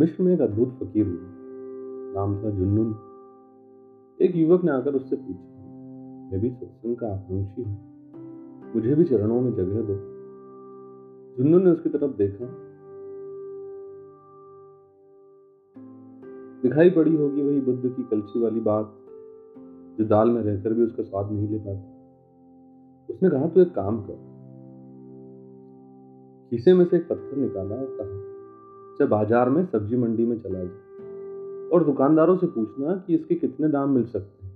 मिश्र में एक अद्भुत फकीर हुआ। नाम था जुन्नुन। एक युवक ने आकर उससे पूछा, मैं भी सत्संग का आकांक्षी हूँ। मुझे भी चरणों में जगह दो। जुन्नुन ने उसकी तरफ़ देखा। दिखाई पड़ी होगी वही बुद्ध की कलछी वाली बात, जो दाल में रहकर भी उसका स्वाद नहीं ले पाती। उसने कहा, तू एक काम कर। खीसे में से एक पत्थर निकाला और कहा चल बाज़ार में सब्ज़ी मंडी में चला जा और दुकानदारों से पूछना कि इसके कितने दाम मिल सकते हैं।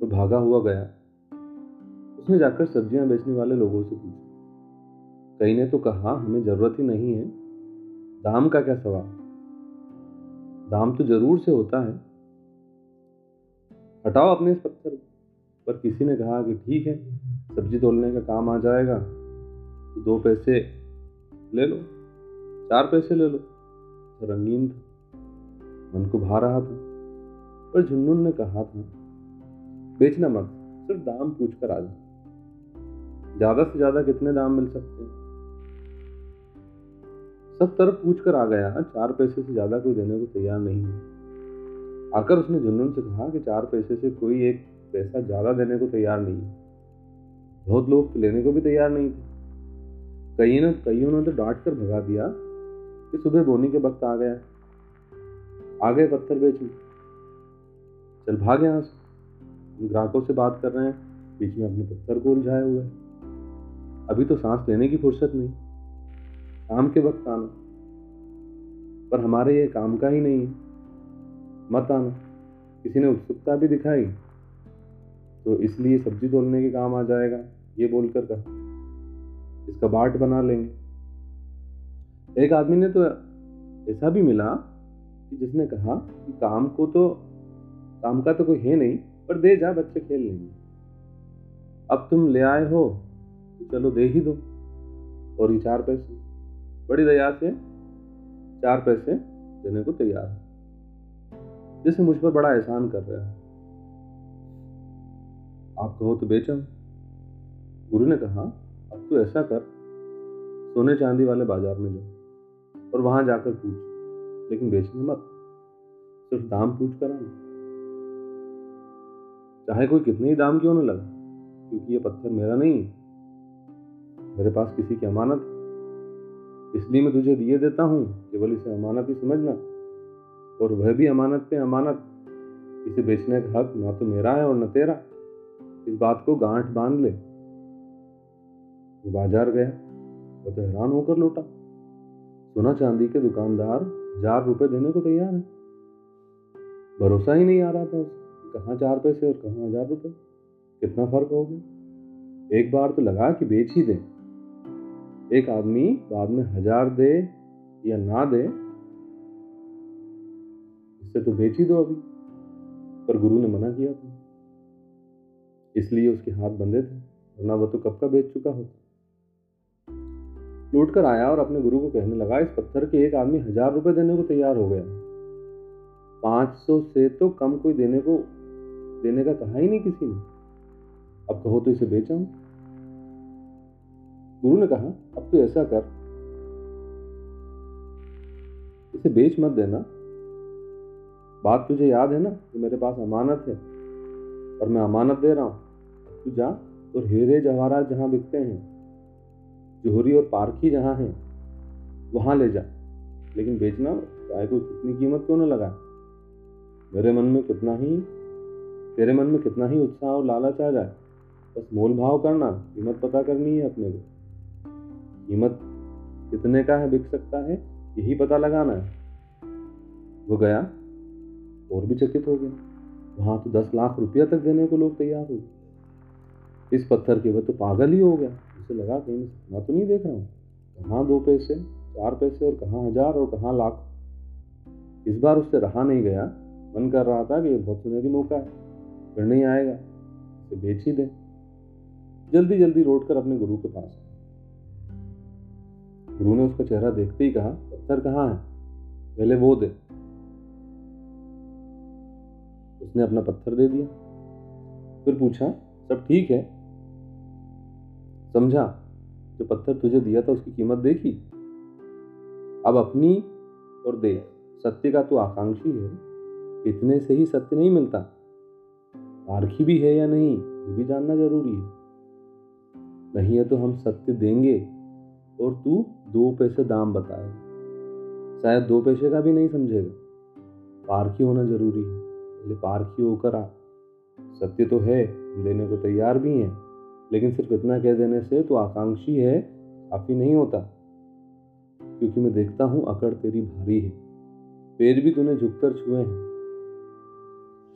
तो भागा हुआ गया। उसने जाकर सब्ज़ियाँ बेचने वाले लोगों से पूछा। कई ने तो कहा, हमें ज़रूरत ही नहीं है। दाम का क्या सवाल? दाम तो ज़रूर से होता है। हटाओ अपने इस पत्थर पर किसी ने कहा कि ठीक है, सब्ज़ी तोलने का काम आ जाएगा। तो दो पैसे ले लो। चार पैसे ले लो। तो रंगीन था, मन को भा रहा था, पर झुन्नुन ने कहा था, बेचना मत, सिर्फ़ दाम पूछ कर आ जाओ ज़्यादा से ज़्यादा कितने दाम मिल सकते हैं? सब तरफ़ पूछ कर आ गया चार पैसे से ज़्यादा कोई देने को तैयार नहीं है। आकर उसने जुन्नून से कहा कि चार पैसे से कोई एक पैसा ज़्यादा देने को तैयार नहीं है। बहुत लोग लेने को भी तैयार नहीं थे। कई ने कईयों ने तो डांट कर भगा दिया कि सुबह बोने के वक्त आ गया आ गए पत्थर बेचने। चल भाग यहाँ से। ग्राहकों से बात कर रहे हैं। बीच में अपने पत्थर को उलझाए हुए अभी तो सांस लेने की फुर्सत नहीं। शाम के वक्त आना। पर हमारे ये काम का ही नहीं है। मत आना। किसी ने उत्सुकता भी दिखाई। तो इसलिए सब्ज़ी तोलने के काम आ जाएगा, ये बोलकर कहा। इसका बाट बना लेंगे। एक आदमी ने तो ऐसा भी मिला कि जिसने कहा कि काम को तो काम का तो कोई है नहीं, पर दे जा, बच्चे खेल लेंगे। अब तुम ले आए हो तो चलो दे ही दो। और ये चार पैसे। बड़ी दया से चार पैसे देने को तैयार है। जिसे मुझ पर बड़ा एहसान कर रहा है। आप कहो तो बेचो गुरु ने कहा, अब तो ऐसा कर, सोने चांदी वाले बाज़ार में जाओ। और वहाँ जाकर पूछ। लेकिन बेचने मत। सिर्फ़ दाम पूछ कर आना। चाहे कोई कितने ही दाम क्यों न लगा, क्योंकि ये पत्थर मेरा नहीं मेरे पास किसी की अमानत है। इसलिए मैं तुझे दिए देता हूँ, केवल इसे अमानत ही समझना। और वह भी अमानत पे अमानत। इसे बेचने का हक ना तो मेरा है और न तेरा। इस बात को गांठ बाँध ले। बाज़ार गया वो तो हैरान होकर लौटा। सोना चांदी के दुकानदार हज़ार रुपए देने को तैयार है। भरोसा ही नहीं आ रहा था उसे। कहाँ चार पैसे और कहाँ हज़ार रुपए? कितना फ़र्क हो गया? एक बार तो लगा कि बेच ही दे। एक आदमी बाद में हज़ार दे या ना दे, इससे तो बेच ही दो अभी। पर गुरु ने मना किया था। इसलिए उसके हाथ बंधे थे, वरना वो तो कब का बेच चुका होता? लौट कर आया और अपने गुरु को कहने लगा, इस पत्थर के एक आदमी हज़ार रुपए देने को तैयार हो गया। पाँच सौ से तो कम कोई देने को, देने का कहा ही नहीं किसी ने। अब कहो तो इसे बेचा गुरु ने कहा, अब तो ऐसा कर, इसे बेच मत देना। बात तुझे याद है ना कि मेरे पास अमानत है और मैं अमानत दे रहा हूँ। तू जा और हीरे जवाहरात जहाँ बिकते हैं। जोहरी और पारखी जहाँ हैं, वहाँ ले जा। लेकिन बेचना चाहे कोई कितनी कीमत क्यों ना लगा मेरे मन में कितना ही, तेरे मन में कितना ही उत्साह और लालच आ जाए। बस मोल भाव करना, कीमत पता करनी है अपने को। कीमत कितने का है, बिक सकता है, यही पता लगाना है। वो गया, और भी चकित हो गया। वहाँ तो दस लाख रुपया तक देने को लोग तैयार हो इस पत्थर के वह तो पागल ही हो गया। उसे लगा कहीं मैं सपना तो नहीं देख रहा हूँ। कहाँ दो पैसे, चार पैसे और कहाँ हज़ार और कहाँ लाख? इस बार उससे रहा नहीं गया। मन कर रहा था कि ये बहुत सुनहरी मौका है। फिर नहीं आएगा। इसे बेच ही दे। जल्दी जल्दी लौट कर अपने गुरु के पास गुरु ने उसका चेहरा देखते ही कहा, पत्थर कहाँ है? पहले वो दे। उसने अपना पत्थर दे दिया। फिर पूछा, सब ठीक है? समझा जो। पत्थर तुझे दिया था उसकी कीमत देखी। अब अपनी और देख। सत्य का तू आकांक्षी है। इतने से ही सत्य नहीं मिलता। पारखी भी है या नहीं, ये भी जानना ज़रूरी है। नहीं है तो हम सत्य देंगे। और तू दो पैसे दाम बताए। शायद दो पैसे का भी नहीं समझेगा। पारखी होना ज़रूरी है। पहले पारखी होकर आ। सत्य तो है देने को तैयार भी हैं। लेकिन सिर्फ़ इतना कह देने से तो आकांक्षी है, काफ़ी नहीं होता। क्योंकि मैं देखता हूँ अकड़ तेरी भारी है। पैर भी तूने झुककर छुए हैं।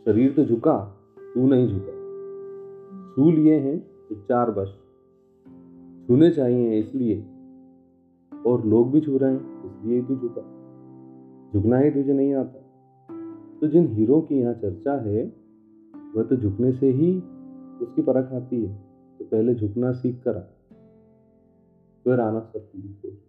शरीर तो झुका, तू नहीं झुका। छू लिए हैं तो चार बस। छूने चाहिए इसलिए। और लोग भी छू रहे हैं, इसलिए ही तू झुका। झुकना ही तुझे नहीं आता। तो जिन हीरो की यहाँ चर्चा है, वह तो झुकने से ही उसकी परख आती है। पहले झुकना सीख कर फिर आना सब